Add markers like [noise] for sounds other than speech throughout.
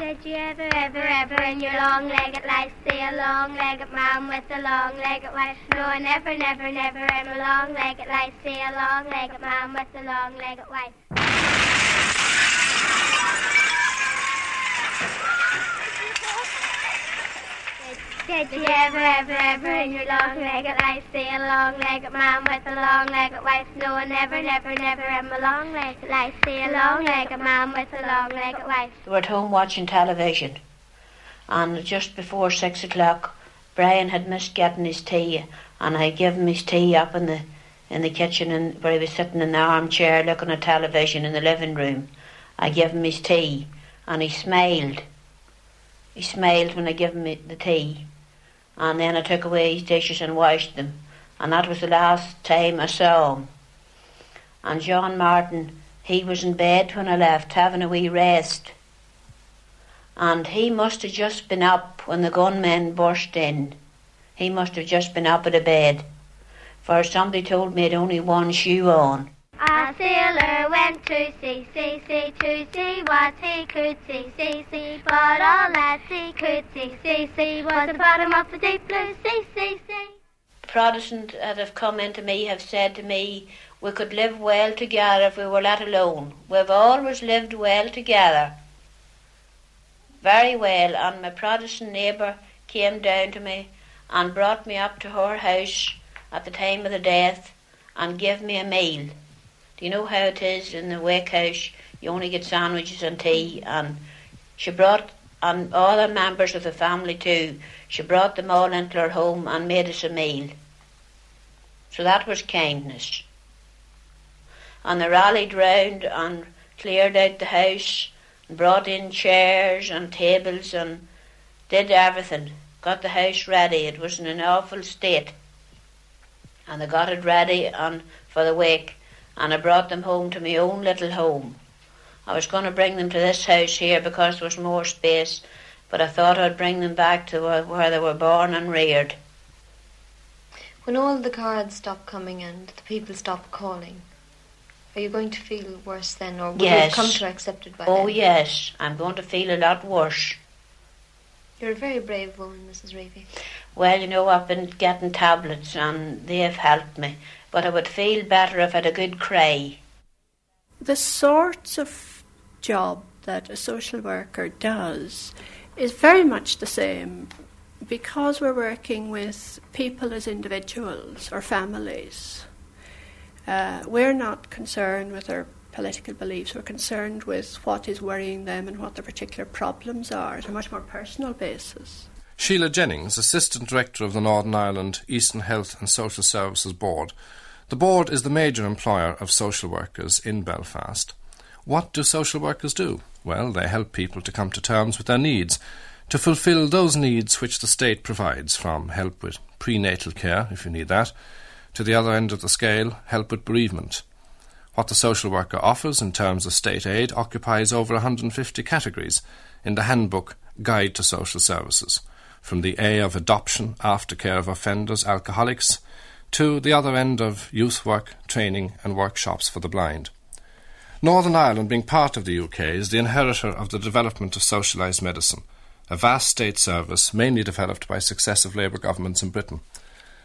Did you ever, ever, ever in your long-legged life see a long-legged man with a long-legged wife? No, I never, never, never in my long-legged life see a long-legged man with a long-legged wife. You ever, ever, in your long-legged life see a long-legged man with a long-legged wife? No, I never, never, never in my long-legged life see a long-legged man with a long-legged wife. They were at home watching television, and just before six o'clock, Brian had missed getting his tea, and I gave him his tea up in the in the kitchen, and where he was sitting in the armchair looking at television in the living room. I gave him his tea, and he smiled. He smiled when I gave him the tea, and then I took away his dishes and washed them, and that was the last time I saw him. And John Martin, he was in bed when I left, having a wee rest. And he must have just been up when the gunmen burst in. He must have just been up out of bed. For somebody told me he'd only one shoe on. A sailor went to sea, sea, sea, to see what he could see, see, see. But all that he could see, see, see, was the bottom of the deep blue sea, sea, sea. Protestants that have come into me have said to me, we could live well together if we were let alone. We've always lived well together. Very well, and my Protestant neighbour came down to me and brought me up to her house at the time of the death and gave me a meal. Do you know how it is in the wake house? You only get sandwiches and tea, and she brought and all the members of the family too. She brought them all into her home and made us a meal. So that was kindness. And they rallied round and cleared out the house and brought in chairs and tables and did everything. Got the house ready. It was in an awful state. And they got it ready and for the wake and I brought them home to my own little home. I was going to bring them to this house here because there was more space, but I thought I'd bring them back to where, where they were born and reared. When all the cards stop coming and the people stop calling, are you going to feel worse then, or will Yes. you come to accept it by Oh, then? yes, I'm going to feel a lot worse. You're a very brave woman, Mrs. Reevy. Well, you know, I've been getting tablets and they have helped me, but I would feel better if I had a good cry. The sorts of job that a social worker does is very much the same because we're working with people as individuals or families. Uh, we're not concerned with their political beliefs, we're concerned with what is worrying them and what their particular problems are at a much more personal basis. Sheila Jennings, Assistant Director of the Northern Ireland Eastern Health and Social Services Board. The board is the major employer of social workers in Belfast. What do social workers do? Well, they help people to come to terms with their needs, to fulfil those needs which the state provides, from help with prenatal care, if you need that, to the other end of the scale, help with bereavement. What the social worker offers in terms of state aid occupies over 150 categories in the handbook Guide to Social Services, from the A of adoption, aftercare of offenders, alcoholics, to the other end of youth work, training, and workshops for the blind. Northern Ireland, being part of the UK, is the inheritor of the development of socialised medicine, a vast state service mainly developed by successive Labour governments in Britain.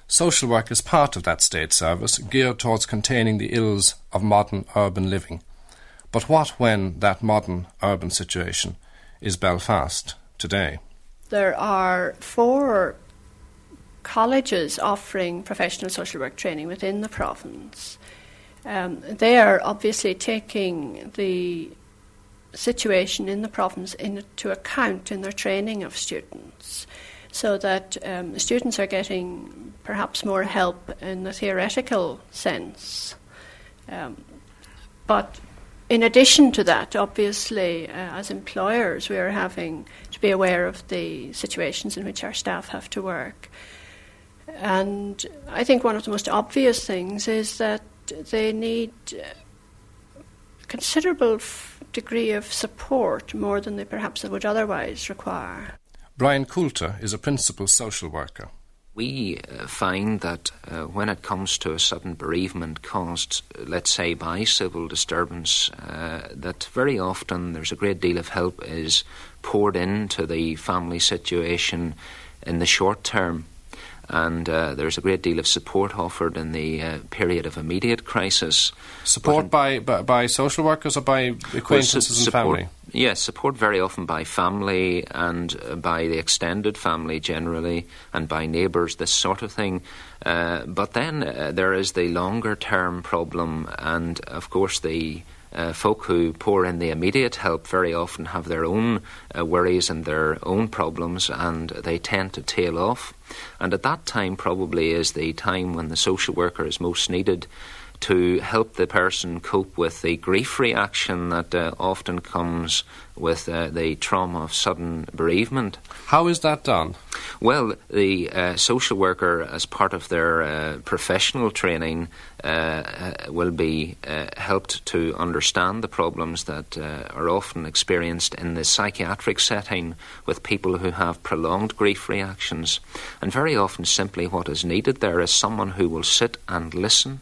Social work is part of that state service, geared towards containing the ills of modern urban living. But what when that modern urban situation is Belfast today? There are four colleges offering professional social work training within the province. Um, they are obviously taking the situation in the province into account in their training of students so that um, students are getting perhaps more help in the theoretical sense. Um, but in addition to that, obviously, uh, as employers, we are having to be aware of the situations in which our staff have to work. And I think one of the most obvious things is that they need a considerable f- degree of support more than they perhaps would otherwise require. Brian Coulter is a principal social worker. We uh, find that uh, when it comes to a sudden bereavement caused, let's say, by civil disturbance, uh, that very often there's a great deal of help is poured into the family situation in the short term and uh, there's a great deal of support offered in the uh, period of immediate crisis. Support by, by, by social workers or by acquaintances well, su- support, and family? Yes, support very often by family and uh, by the extended family generally, and by neighbours, this sort of thing. Uh, but then uh, there is the longer term problem, and of course the uh, folk who pour in the immediate help very often have their own uh, worries and their own problems, and they tend to tail off. And at that time, probably is the time when the social worker is most needed to help the person cope with the grief reaction that uh, often comes with uh, the trauma of sudden bereavement. How is that done? Well, the uh, social worker, as part of their uh, professional training, uh, uh, will be helped to understand the problems that are often experienced in the psychiatric setting with people who have prolonged grief reactions. And very often, simply what is needed there is someone who will sit and listen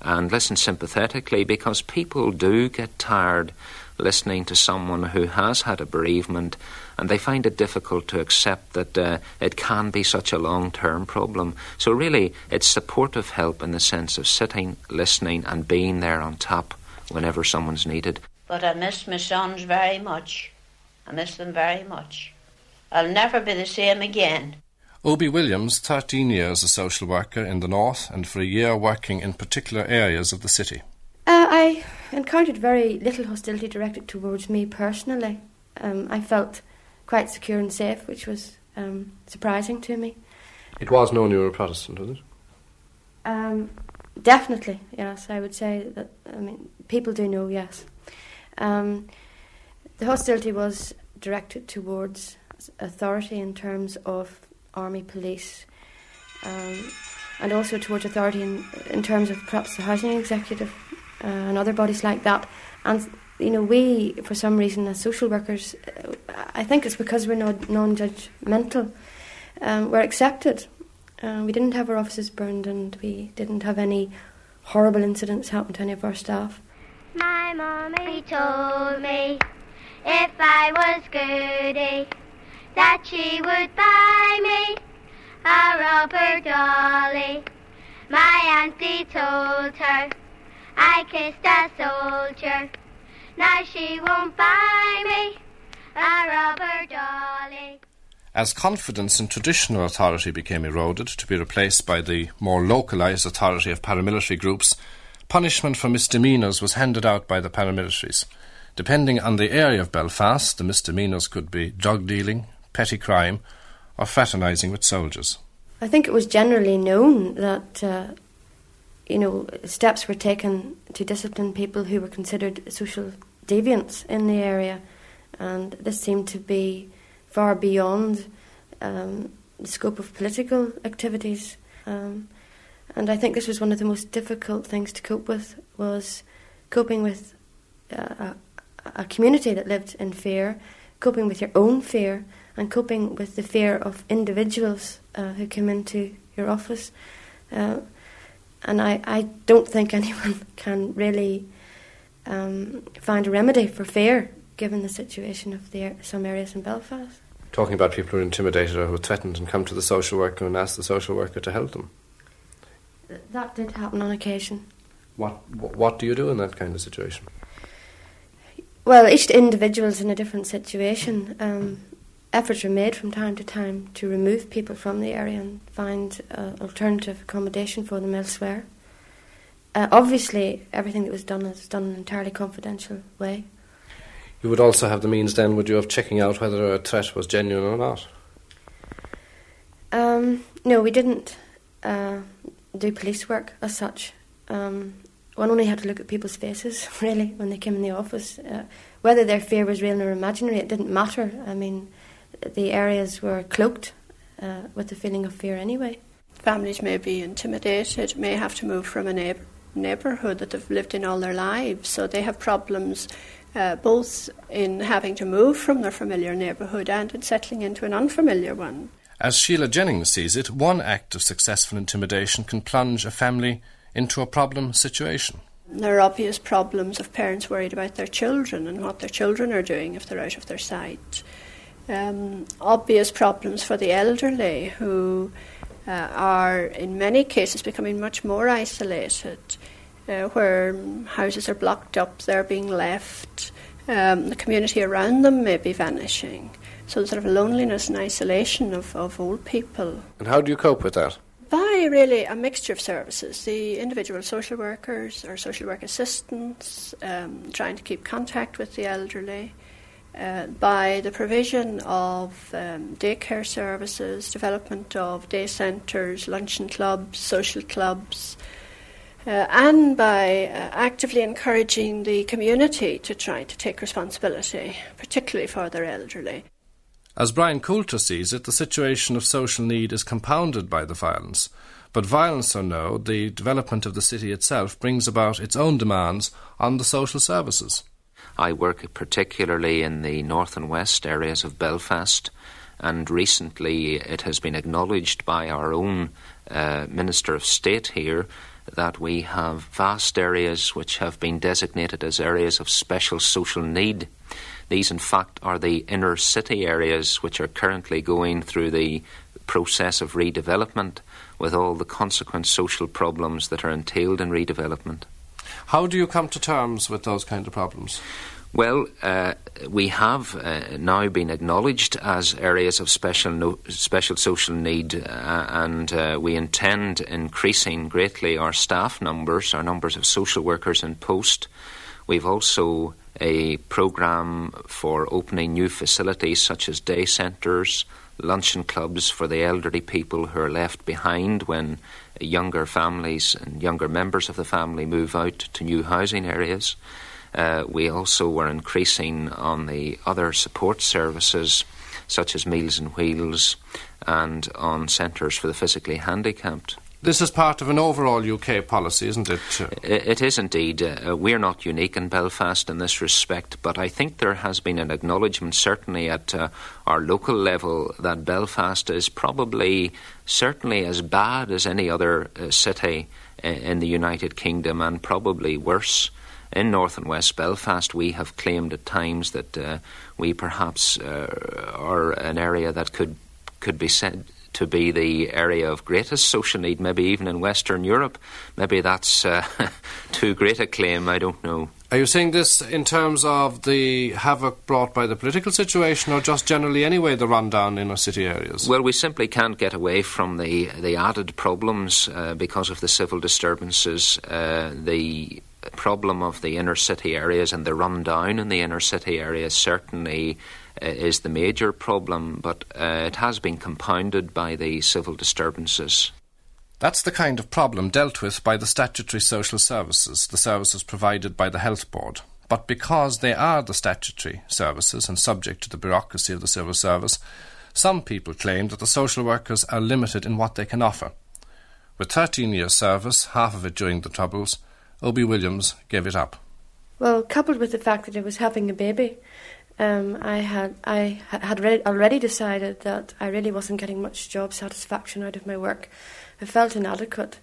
and listen sympathetically because people do get tired listening to someone who has had a bereavement and they find it difficult to accept that uh, it can be such a long term problem. So, really, it's supportive help in the sense of sitting, listening, and being there on top whenever someone's needed. But I miss my sons very much. I miss them very much. I'll never be the same again. Obie Williams, 13 years a social worker in the north and for a year working in particular areas of the city. Uh, I encountered very little hostility directed towards me personally. Um, I felt quite secure and safe, which was um, surprising to me. It was known you were a Protestant, was it? Um, definitely, yes. I would say that. I mean, people do know, yes. Um, the hostility was directed towards authority in terms of army, police, um, and also towards authority in, in terms of perhaps the housing executive uh, and other bodies like that. And you know, we, for some reason, as social workers, uh, I think it's because we're not non-judgmental. Um, we're accepted. Uh, we didn't have our offices burned, and we didn't have any horrible incidents happen to any of our staff. My mommy told me if I was goody that she would buy me a rubber dolly. My auntie told her I kissed a soldier. Now she won't buy me a rubber dolly. As confidence in traditional authority became eroded to be replaced by the more localised authority of paramilitary groups, punishment for misdemeanours was handed out by the paramilitaries. Depending on the area of Belfast, the misdemeanours could be drug dealing, petty crime, or fraternising with soldiers. I think it was generally known that, uh, you know, steps were taken to discipline people who were considered social deviants in the area, and this seemed to be far beyond um, the scope of political activities. Um, and I think this was one of the most difficult things to cope with was coping with uh, a, a community that lived in fear, coping with your own fear, and coping with the fear of individuals uh, who come into your office. Uh, and I, I don't think [laughs] anyone can really um, find a remedy for fear given the situation of the, some areas in Belfast. Talking about people who are intimidated or who are threatened and come to the social worker and ask the social worker to help them. That did happen on occasion. What What do you do in that kind of situation? Well, each individual is in a different situation. Um, efforts are made from time to time to remove people from the area and find uh, alternative accommodation for them elsewhere. Uh, obviously, everything that was done is done in an entirely confidential way. You would also have the means then, would you, of checking out whether a threat was genuine or not? Um, no, we didn't uh, do police work as such. Um, one only had to look at people's faces, [laughs] really, when they came in the office. Uh, whether their fear was real or imaginary, it didn't matter. I mean, the areas were cloaked uh, with the feeling of fear anyway. Families may be intimidated, may have to move from a neighbour neighbourhood that they've lived in all their lives, so they have problems uh, both in having to move from their familiar neighbourhood and in settling into an unfamiliar one. As Sheila Jennings sees it, one act of successful intimidation can plunge a family into a problem situation. There are obvious problems of parents worried about their children and what their children are doing if they're out of their sight. Um, obvious problems for the elderly who uh, are, in many cases, becoming much more isolated, uh, where houses are blocked up, they're being left, um, the community around them may be vanishing. So, sort of loneliness and isolation of, of old people. And how do you cope with that? by really a mixture of services the individual social workers or social work assistants um, trying to keep contact with the elderly, uh, by the provision of um, daycare services, development of day centres, luncheon clubs, social clubs. Uh, and by uh, actively encouraging the community to try to take responsibility, particularly for their elderly. As Brian Coulter sees it, the situation of social need is compounded by the violence. But violence or no, the development of the city itself brings about its own demands on the social services. I work particularly in the north and west areas of Belfast, and recently it has been acknowledged by our own uh, Minister of State here that we have vast areas which have been designated as areas of special social need. These, in fact, are the inner city areas which are currently going through the process of redevelopment with all the consequent social problems that are entailed in redevelopment. How do you come to terms with those kind of problems? Well, uh, we have uh, now been acknowledged as areas of special no- special social need, uh, and uh, we intend increasing greatly our staff numbers, our numbers of social workers in post. We've also a programme for opening new facilities such as day centres, luncheon clubs for the elderly people who are left behind when younger families and younger members of the family move out to new housing areas. Uh, we also were increasing on the other support services such as Meals on Wheels and on centres for the physically handicapped. This is part of an overall UK policy, isn't it? It is indeed. Uh, we're not unique in Belfast in this respect, but I think there has been an acknowledgement, certainly at uh, our local level, that Belfast is probably certainly as bad as any other uh, city in the United Kingdom and probably worse. In North and West Belfast, we have claimed at times that uh, we perhaps uh, are an area that could could be said to be the area of greatest social need, maybe even in Western Europe. Maybe that's uh, [laughs] too great a claim, I don't know. Are you saying this in terms of the havoc brought by the political situation, or just generally anyway the rundown inner city areas? Well, we simply can't get away from the the added problems uh, because of the civil disturbances. Uh, the problem of the inner city areas and the rundown in the inner city areas certainly is the major problem, but uh, it has been compounded by the civil disturbances. That's the kind of problem dealt with by the statutory social services, the services provided by the Health Board. But because they are the statutory services and subject to the bureaucracy of the civil service, some people claim that the social workers are limited in what they can offer. With 13 years' service, half of it during the Troubles, Obie Williams gave it up. Well, coupled with the fact that I was having a baby, um, I had I had already decided that I really wasn't getting much job satisfaction out of my work. I felt inadequate,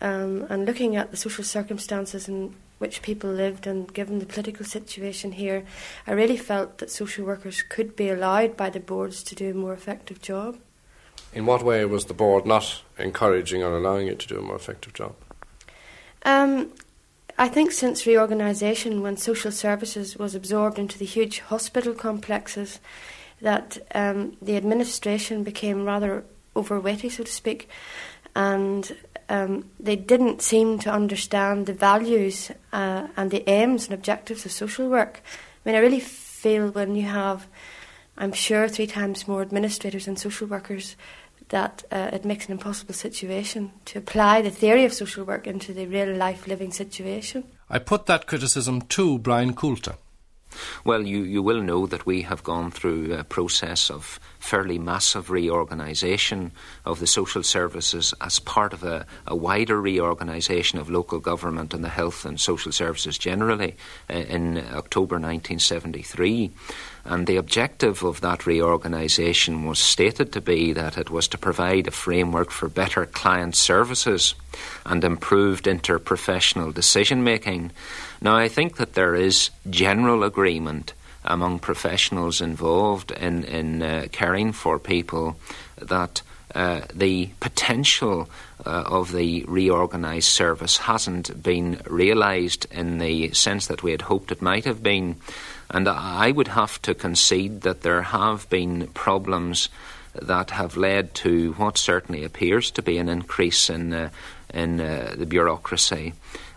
um, and looking at the social circumstances in which people lived, and given the political situation here, I really felt that social workers could be allowed by the boards to do a more effective job. In what way was the board not encouraging or allowing it to do a more effective job? Um, I think since reorganisation, when social services was absorbed into the huge hospital complexes, that um, the administration became rather overweighty, so to speak, and um, they didn't seem to understand the values uh, and the aims and objectives of social work. I mean, I really feel when you have, I'm sure, three times more administrators and social workers that uh, it makes an impossible situation to apply the theory of social work into the real life living situation. I put that criticism to Brian Coulter. Well, you, you will know that we have gone through a process of fairly massive reorganisation of the social services as part of a, a wider reorganisation of local government and the health and social services generally uh, in October 1973. And the objective of that reorganisation was stated to be that it was to provide a framework for better client services and improved interprofessional decision making. Now, I think that there is general agreement among professionals involved in, in uh, caring for people that uh, the potential uh, of the reorganised service hasn't been realised in the sense that we had hoped it might have been. And I would have to concede that there have been problems that have led to what certainly appears to be an increase in, uh, in uh, the bureaucracy.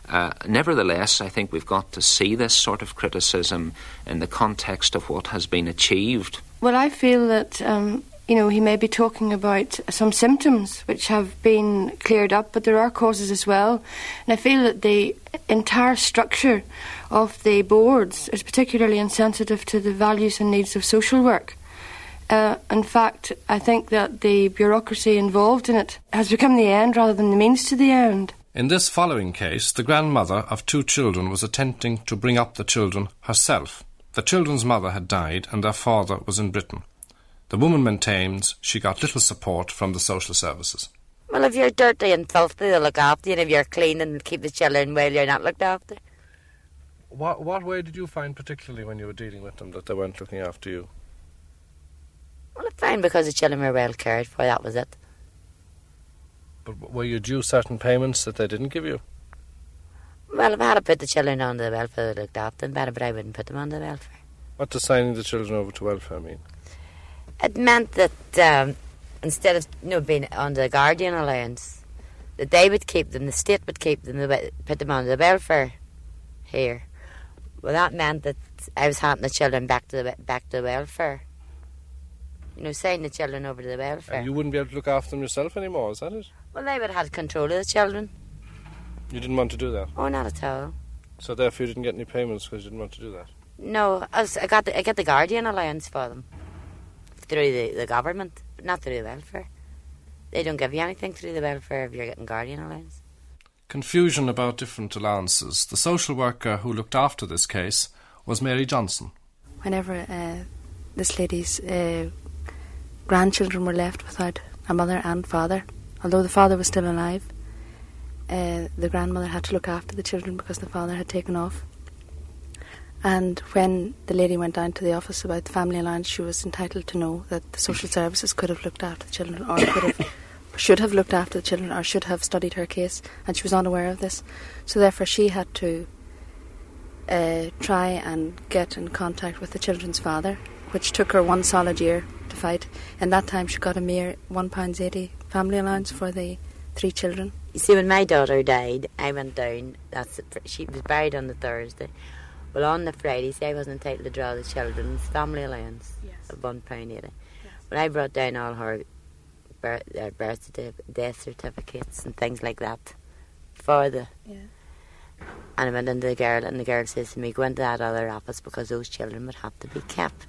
Uh, nevertheless, I think we've got to see this sort of criticism in the context of what has been achieved. Well, I feel that um, you know he may be talking about some symptoms which have been cleared up, but there are causes as well. And I feel that the entire structure of the boards is particularly insensitive to the values and needs of social work. Uh, in fact, I think that the bureaucracy involved in it has become the end rather than the means to the end. In this following case, the grandmother of two children was attempting to bring up the children herself. The children's mother had died and their father was in Britain. The woman maintains she got little support from the social services. Well, if you're dirty and filthy, they'll look after you, and if you're clean and keep the children well, you're not looked after. What, what way did you find, particularly when you were dealing with them, that they weren't looking after you? Well, I found because the children were well cared for, that was it. But were you due certain payments that they didn't give you? Well, if I had to put the children on the welfare, they looked after them better, but I wouldn't put them on the welfare. What does signing the children over to welfare mean? It meant that um, instead of you know being on the guardian allowance, that they would keep them, the state would keep them, put them on the welfare here. Well, that meant that I was handing the children back to the back to the welfare. You know, signing the children over to the welfare. And you wouldn't be able to look after them yourself anymore, is that it? Well, they would have had control of the children. You didn't want to do that? Oh, not at all. So therefore you didn't get any payments because you didn't want to do that? No, I, was, I got the, I get the guardian allowance for them through the, the government, but not through the welfare. They don't give you anything through the welfare if you're getting guardian allowance. Confusion about different allowances. The social worker who looked after this case was Mary Johnson. Whenever uh, this lady's uh, grandchildren were left without a mother and father, although the father was still alive, uh, the grandmother had to look after the children because the father had taken off. And when the lady went down to the office about the family allowance, she was entitled to know that the social services could have looked after the children, or could have, should have looked after the children, or should have studied her case, and she was unaware of this. So therefore, she had to uh, try and get in contact with the children's father, which took her one solid year to fight. In that time, she got a mere one pounds eighty family allowance for the three children. You see, when my daughter died, I went down. That's she was buried on the Thursday. Well, on the Friday, see, I wasn't entitled to draw the children's family allowance yes. of one pound eighty. Yes. But I brought down all her birth, birth certificates, death certificates, and things like that for the. Yeah. And I went into the girl, and the girl says to me, "Go into that other office because those children would have to be kept."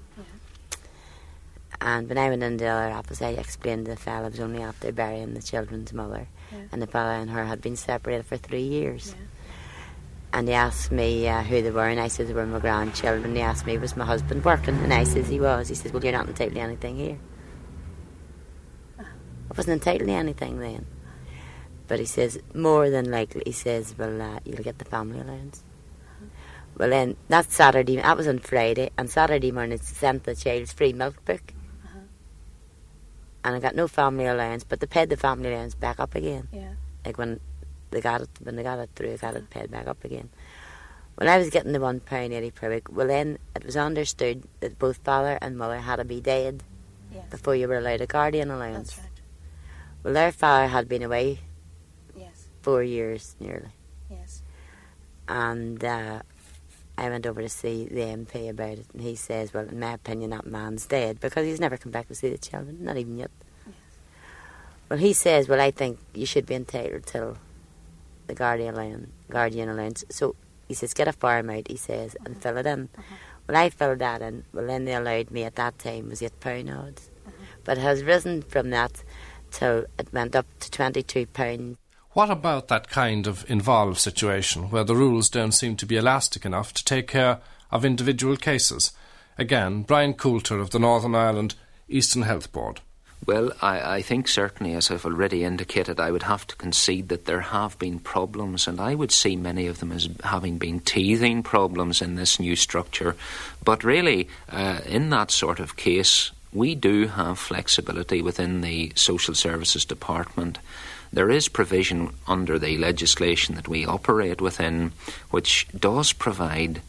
And when I went into the other office, I explained to the fellow I was only after burying the children's mother, yeah. and the fellow and her had been separated for three years. Yeah. And he asked me uh, who they were, and I said they were my grandchildren. He asked me, was my husband working? And I says he was. He says, well, you're not entitled to anything here. I wasn't entitled to anything then. But he says, more than likely, he says, well, uh, you'll get the family allowance. Well, then, that Saturday, that was on Friday, and Saturday morning, sent the child's free milk book. Uh-huh. And I got no family allowance, but they paid the family allowance back up again. Yeah. Like when they got it when they got it through, got it paid back up again. When I was getting the one pound eighty per week, well then it was understood that both father and mother had to be dead yes. before you were allowed a guardian allowance. Right. Well, their father had been away yes. four years nearly. Yes. And uh, I went over to see the MP about it, and he says, "Well, in my opinion, that man's dead because he's never come back to see the children, not even yet." Well, he says, well, I think you should be entitled to the guardian allowance. Guardian allowance. So he says, get a form out, he says, and fill it in. Well, I filled that in. Well, then they allowed me at that time was eight pound odds, mm-hmm. but it has risen from that till it went up to twenty two pound. What about that kind of involved situation where the rules don't seem to be elastic enough to take care of individual cases? Again, Brian Coulter of the Northern Ireland Eastern Health Board. Well, I, I, think certainly, as I've already indicated, I would have to concede that there have been problems, and I would see many of them as having been teething problems in this new structure. But really, uh, in that sort of case, we do have flexibility within the Social Services Department. There is provision under the legislation that we operate within which does provide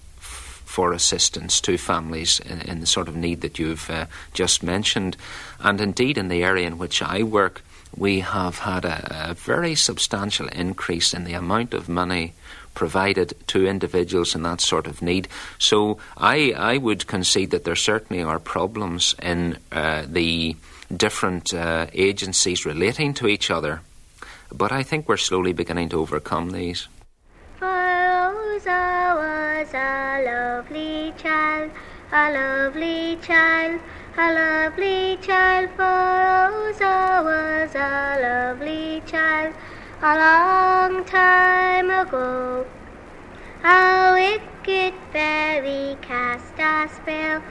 for assistance to families in, in the sort of need that you've uh, just mentioned. And indeed, in the area in which I work, we have had a, a very substantial increase in the amount of money provided to individuals in that sort of need. So I, I would concede that there certainly are problems in uh, the different uh, agencies relating to each other. But I think we're slowly beginning to overcome these. Rosa was a lovely child, a lovely child, a lovely child. For Rosa was a lovely child, a long time ago. A wicked fairy cast a spell,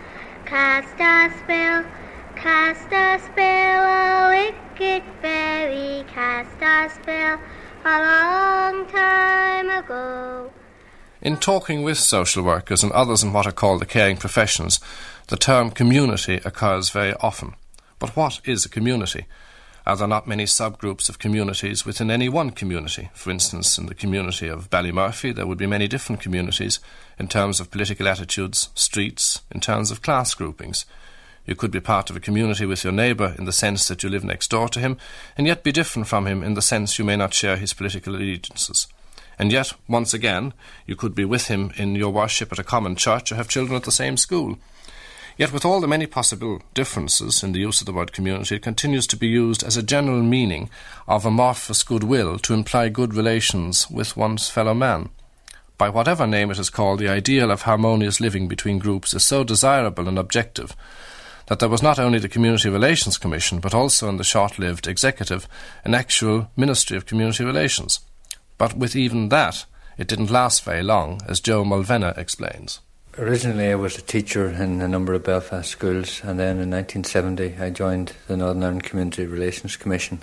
cast a spell, cast a spell. A wicked fairy cast a spell a long time ago. In talking with social workers and others in what are called the caring professions, the term community occurs very often. But what is a community? Are there not many subgroups of communities within any one community? For instance, in the community of Ballymurphy, there would be many different communities in terms of political attitudes, streets, in terms of class groupings. You could be part of a community with your neighbour in the sense that you live next door to him, and yet be different from him in the sense you may not share his political allegiances. And yet, once again, you could be with him in your worship at a common church or have children at the same school. Yet, with all the many possible differences in the use of the word community, it continues to be used as a general meaning of amorphous goodwill to imply good relations with one's fellow man. By whatever name it is called, the ideal of harmonious living between groups is so desirable and objective that there was not only the Community Relations Commission, but also in the short lived executive an actual Ministry of Community Relations. But with even that, it didn't last very long, as Joe Mulvenna explains. Originally, I was a teacher in a number of Belfast schools, and then in 1970, I joined the Northern Ireland Community Relations Commission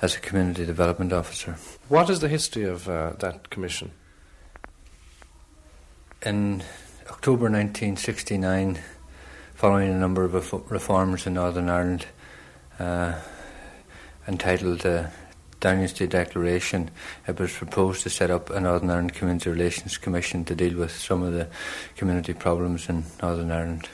as a community development officer. What is the history of uh, that commission? In October 1969, following a number of reforms in Northern Ireland, uh, entitled the Downing Street Declaration, it was proposed to set up a Northern Ireland Community Relations Commission to deal with some of the community problems in Northern Ireland.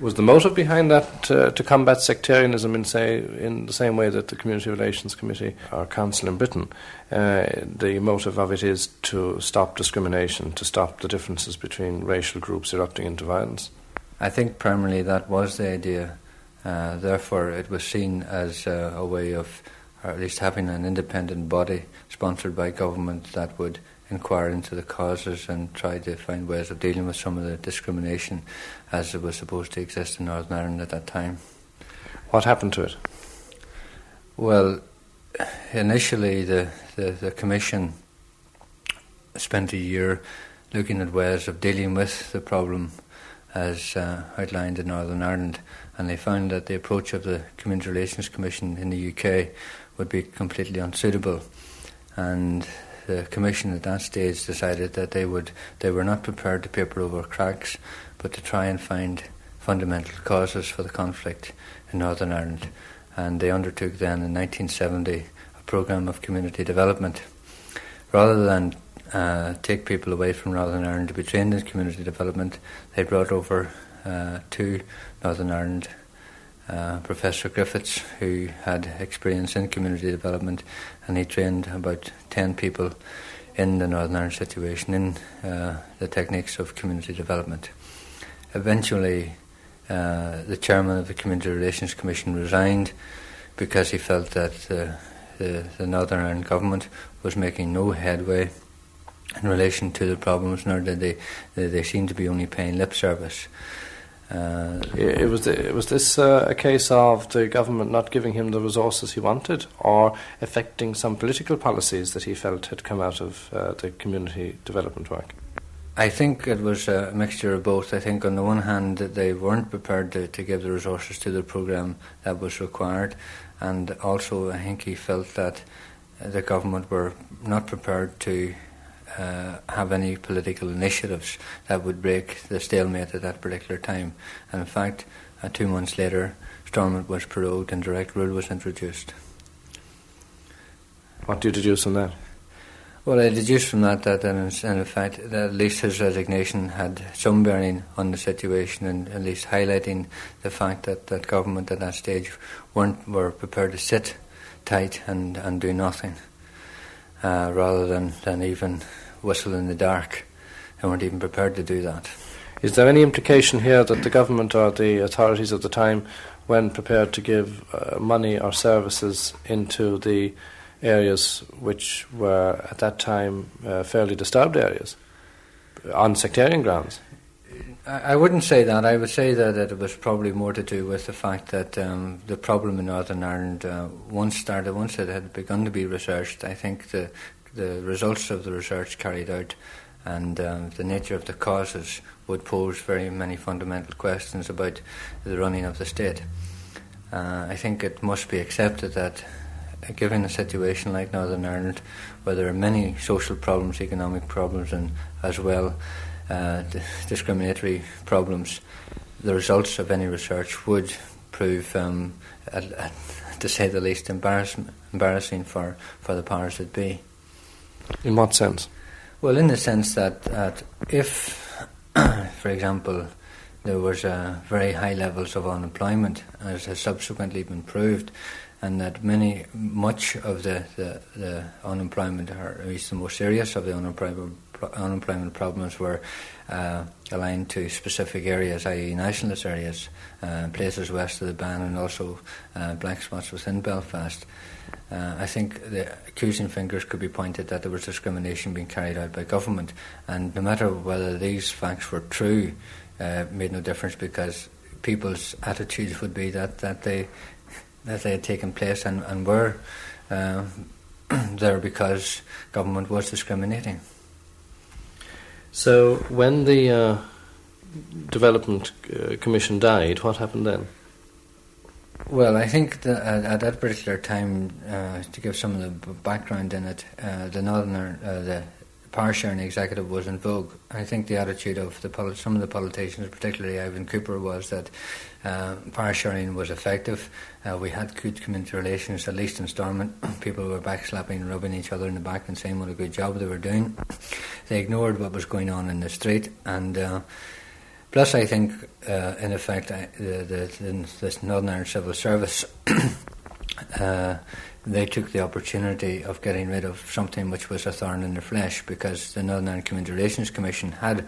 Was the motive behind that uh, to combat sectarianism in say in the same way that the Community Relations Committee or Council in Britain, uh, the motive of it is to stop discrimination, to stop the differences between racial groups erupting into violence? I think primarily that was the idea. Uh, therefore, it was seen as uh, a way of, or at least having an independent body sponsored by government that would inquire into the causes and try to find ways of dealing with some of the discrimination as it was supposed to exist in Northern Ireland at that time. What happened to it? Well, initially, the, the, the Commission spent a year looking at ways of dealing with the problem as uh, outlined in Northern Ireland, and they found that the approach of the Community Relations Commission in the UK would be completely unsuitable. And the Commission at that stage decided that they would they were not prepared to paper over cracks, but to try and find fundamental causes for the conflict in Northern Ireland. And they undertook then in 1970 a programme of community development. Rather than uh, take people away from Northern Ireland to be trained in community development. They brought over uh, to Northern Ireland uh, Professor Griffiths, who had experience in community development, and he trained about 10 people in the Northern Ireland situation in uh, the techniques of community development. Eventually, uh, the chairman of the Community Relations Commission resigned because he felt that uh, the, the Northern Ireland government was making no headway in relation to the problems, nor did they, they, they seem to be only paying lip service. Uh, it was the, was this uh, a case of the government not giving him the resources he wanted, or affecting some political policies that he felt had come out of uh, the community development work? I think it was a mixture of both. I think on the one hand that they weren't prepared to, to give the resources to the programme that was required, and also I think he felt that the government were not prepared to uh, have any political initiatives that would break the stalemate at that particular time. And in fact, uh, two months later, Stormont was prorogued and direct rule was introduced. What do you deduce from that? Well, I deduce from that that, in, in fact, that at least his resignation had some bearing on the situation, and at least highlighting the fact that, that government at that stage weren't were prepared to sit tight and, and do nothing, uh, rather than, than even whistle in the dark. They weren't even prepared to do that. Is there any implication here that the government or the authorities at the time, when prepared to give uh, money or services into the areas which were at that time uh, fairly disturbed areas on sectarian grounds? I wouldn't say that. I would say that, it was probably more to do with the fact that um, the problem in Northern Ireland uh, once started, once it had begun to be researched. I think the the results of the research carried out and um, the nature of the causes would pose very many fundamental questions about the running of the state. Uh, I think it must be accepted that, uh, given a situation like Northern Ireland, where there are many social problems, economic problems, and as well uh, discriminatory problems, the results of any research would prove, um, to say the least, embarrassing for, for the powers that be. In what sense? Well, in the sense that, that if, [coughs] for example, there was uh, very high levels of unemployment, as has subsequently been proved, and that many, much of the, the, the unemployment, or at least the most serious of the unemployment, unemployment problems, were uh, aligned to specific areas, i.e., nationalist areas, uh, places west of the Bann, and also uh, black spots within Belfast. Uh, I think the accusing fingers could be pointed that there was discrimination being carried out by government, and no matter whether these facts were true, uh, made no difference because people's attitudes would be that, that they that they had taken place and, and were uh, [clears throat] there because government was discriminating. So when the uh, Development uh, Commission died, what happened then? Well, I think that at, at that particular time, uh, to give some of the background in it, uh, the Northern, uh, the power sharing executive was in vogue. I think the attitude of the some of the politicians, particularly Ivan Cooper, was that uh, power sharing was effective. Uh, we had good community relations, at least in Stormont. [clears throat] People were backslapping and rubbing each other in the back and saying what a good job they were doing. [clears throat] they ignored what was going on in the street and uh, Plus, I think, uh, in effect, I, the, the, the, Northern Ireland Civil Service, [clears throat] uh, they took the opportunity of getting rid of something which was a thorn in their flesh because the Northern Ireland Community Relations Commission had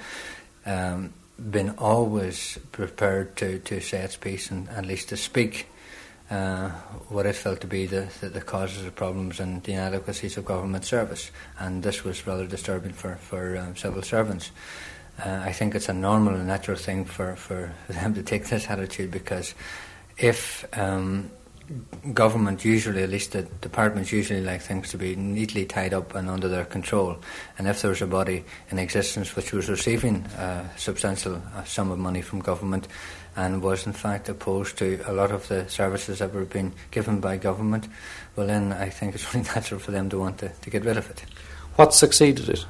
um, been always prepared to, to say its piece and at least to speak uh, what it felt to be the, the, the, causes of problems and the inadequacies of government service. And this was rather disturbing for, for um, civil servants uh, I think it's a normal and natural thing for, for [laughs] them to take this attitude because if um, government usually, at least the departments usually like things to be neatly tied up and under their control. And if there was a body in existence which was receiving a substantial uh, sum of money from government and was in fact opposed to a lot of the services that were being given by government, well then I think it's [laughs] only natural for them to want to, to get rid of it. What succeeded it?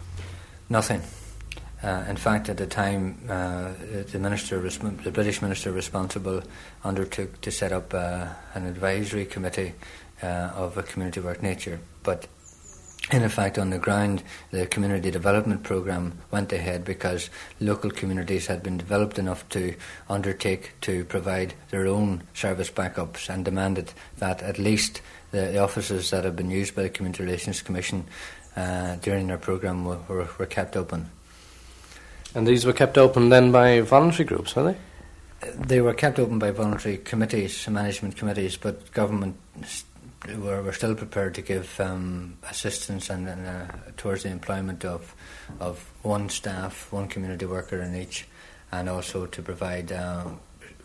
Nothing. Uh, in fact, at the time, uh, the minister, the British minister responsible, undertook to set up uh, an advisory committee uh, of a community work nature. But in effect, on the ground, the community development program went ahead because local communities had been developed enough to undertake to provide their own service backups and demanded that at least the, the offices that had been used by the Community Relations Commission uh, during their program were, were, were kept open. And these were kept open then by voluntary groups, were they? they were kept open by voluntary committees, management committees, but government were, were still prepared to give um, assistance and, and uh, towards the employment of of one staff, one community worker in each, and also to provide uh,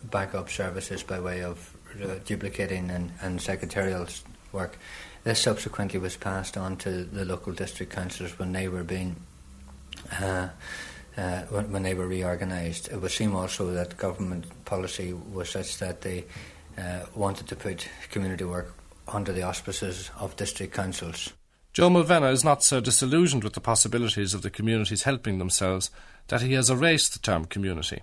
backup services by way of uh, duplicating and, and secretarial work. This subsequently was passed on to the local district councillors when they were being uh, when, when, they were reorganised. It would seem also that government policy was such that they uh, wanted to put community work under the auspices of district councils. Joe Mulvenna is not so disillusioned with the possibilities of the communities helping themselves that he has erased the term community.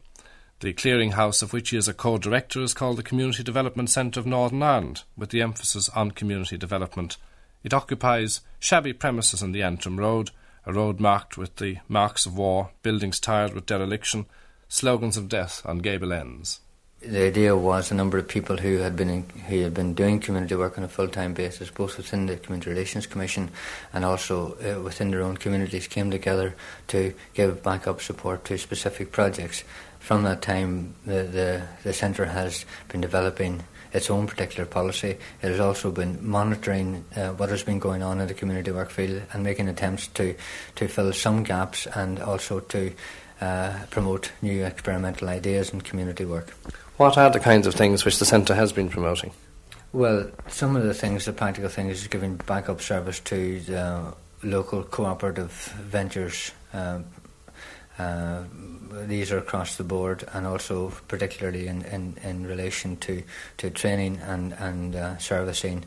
The clearinghouse of which he is a co director is called the Community Development Centre of Northern Ireland, with the emphasis on community development. It occupies shabby premises on the Antrim Road, a road marked with the marks of war, buildings tired with dereliction, slogans of death on gable ends. The idea was a number of people who had been in, who had been doing community work on a full time basis, both within the Community Relations Commission and also uh, within their own communities, came together to give backup support to specific projects. From that time, the, the, the centre has been developing its own particular policy. It has also been monitoring uh, what has been going on in the community work field and making attempts to, to fill some gaps and also to uh, promote new experimental ideas in community work. What are the kinds of things which the centre has been promoting? Well, some of the things, the practical things, is giving backup service to the local cooperative ventures. Um, uh, these are across the board, and also particularly in, in, in relation to, to training and, and uh, servicing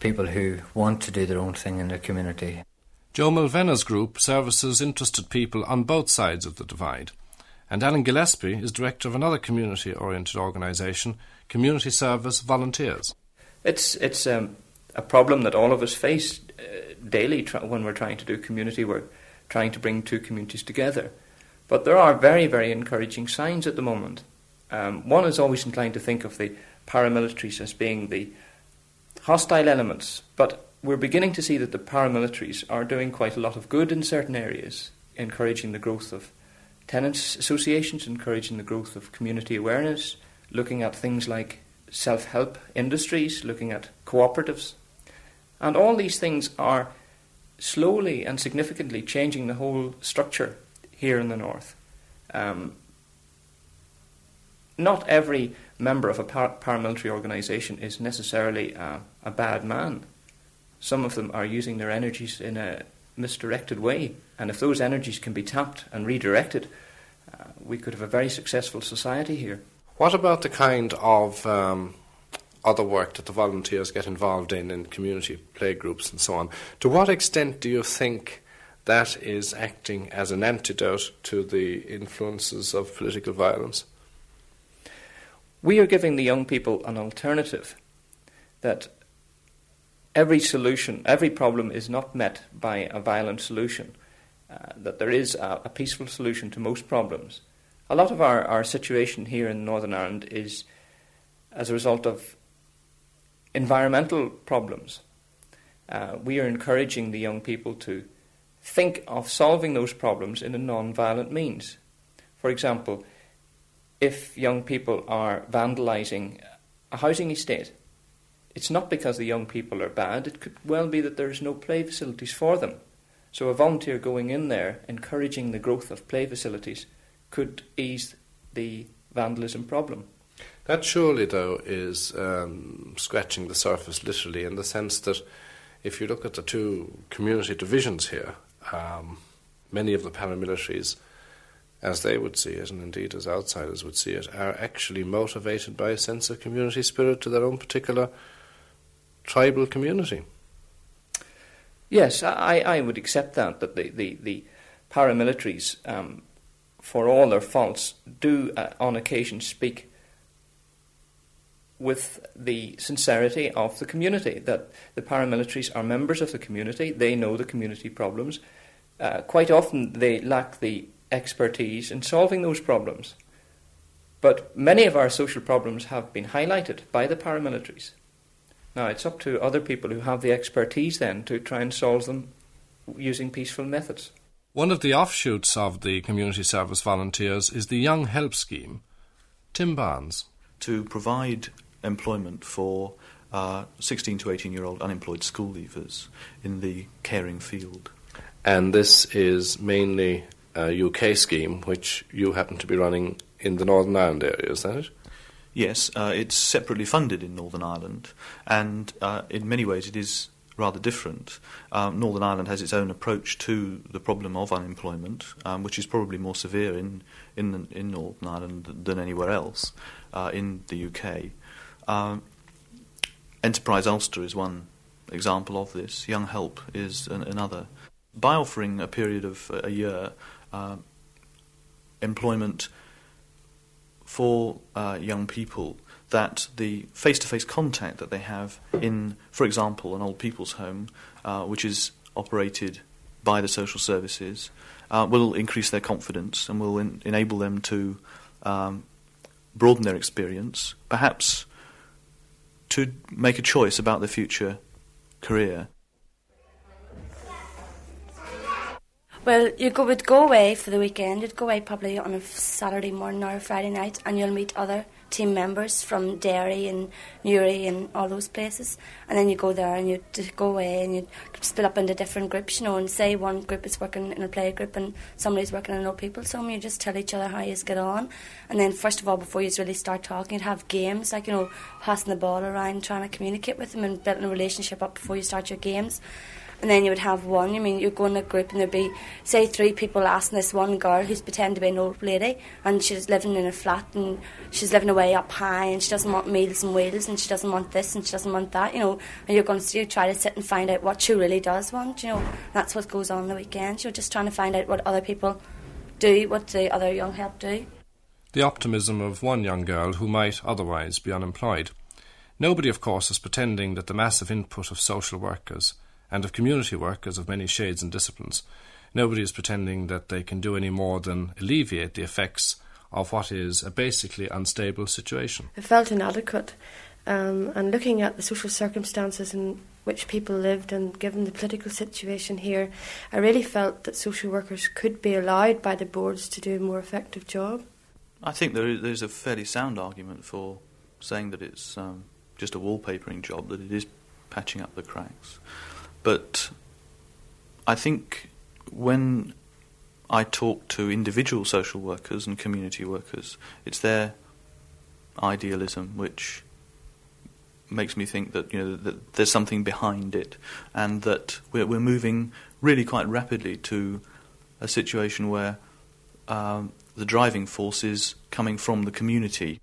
people who want to do their own thing in their community. Joe Mulvenna's group services interested people on both sides of the divide. And Alan Gillespie is director of another community oriented organisation, Community Service Volunteers. It's, it's um, a problem that all of us face uh, daily tra- when we're trying to do community work, trying to bring two communities together. But there are very, very encouraging signs at the moment. Um, one is always inclined to think of the paramilitaries as being the hostile elements, but we're beginning to see that the paramilitaries are doing quite a lot of good in certain areas, encouraging the growth of tenants associations, encouraging the growth of community awareness, looking at things like self help industries, looking at cooperatives. And all these things are slowly and significantly changing the whole structure here in the north. Um, not every member of a par- paramilitary organisation is necessarily uh, a bad man. Some of them are using their energies in a misdirected way, and if those energies can be tapped and redirected, uh, we could have a very successful society here. What about the kind of um, other work that the volunteers get involved in, in community play groups and so on? To what extent do you think that is acting as an antidote to the influences of political violence. We are giving the young people an alternative that every solution, every problem is not met by a violent solution, uh, that there is a, a, peaceful solution to most problems. A lot of our, our situation here in Northern Ireland is as a result of environmental problems. Uh, we are encouraging the young people to think of solving those problems in a non violent means. For example, if young people are vandalising a housing estate, it's not because the young people are bad, it could well be that there's no play facilities for them. So a volunteer going in there, encouraging the growth of play facilities, could ease the vandalism problem. That surely, though, is um, scratching the surface literally in the sense that if you look at the two community divisions here, um, many of the paramilitaries, as they would see it, and indeed as outsiders would see it, are actually motivated by a sense of community spirit to their own particular tribal community. Yes, I, I would accept that, that the, the, the paramilitaries, um, for all their faults, do uh, on occasion speak with the sincerity of the community, that the paramilitaries are members of the community, they know the community problems. Uh, quite often they lack the expertise in solving those problems. But many of our social problems have been highlighted by the paramilitaries. Now it's up to other people who have the expertise then to try and solve them using peaceful methods. One of the offshoots of the community service volunteers is the Young Help Scheme, Tim Barnes. To provide employment for uh, 16 to 18 year old unemployed school leavers in the caring field. And this is mainly a UK scheme which you happen to be running in the Northern Ireland area, is that it? Yes, uh, it's separately funded in Northern Ireland, and uh, in many ways it is rather different. Um, Northern Ireland has its own approach to the problem of unemployment, um, which is probably more severe in in, in Northern Ireland than anywhere else uh, in the UK. Um, Enterprise Ulster is one example of this. Young Help is an, another. By offering a period of a year uh, employment for uh, young people, that the face-to-face contact that they have in, for example, an old people's home, uh, which is operated by the social services, uh, will increase their confidence and will enable them to um, broaden their experience, perhaps to make a choice about their future career. Well, you go, would go away for the weekend. You'd go away probably on a Saturday morning or a Friday night, and you'll meet other team members from Derry and Newry and all those places. And then you go there and you go away and you split up into different groups, you know, and say one group is working in a play group and somebody's working in no people. So you just tell each other how you get on. And then first of all, before you really start talking, you'd have games like, you know, passing the ball around, trying to communicate with them and building a relationship up before you start your games and then you would have one. I mean, you'd go in a group and there'd be, say, three people asking this one girl who's pretending to be an old lady, and she's living in a flat and she's living away up high, and she doesn't want meals on wheels, and she doesn't want this and she doesn't want that, you know. And you're going to you try to sit and find out what she really does want, you know. That's what goes on the weekends. You're just trying to find out what other people do, what the other young help do. The optimism of one young girl who might otherwise be unemployed. Nobody, of course, is pretending that the massive input of social workers and of community workers of many shades and disciplines. Nobody is pretending that they can do any more than alleviate the effects of what is a basically unstable situation. I felt inadequate, um, and looking at the social circumstances in which people lived and given the political situation here, I really felt that social workers could be allowed by the boards to do a more effective job. I think there is, there's a fairly sound argument for saying that it's um, just a wallpapering job, that it is patching up the cracks. But I think when I talk to individual social workers and community workers, it's their idealism which makes me think that you know that there's something behind it, and that we're, we're moving really quite rapidly to a situation where um, the driving force is coming from the community.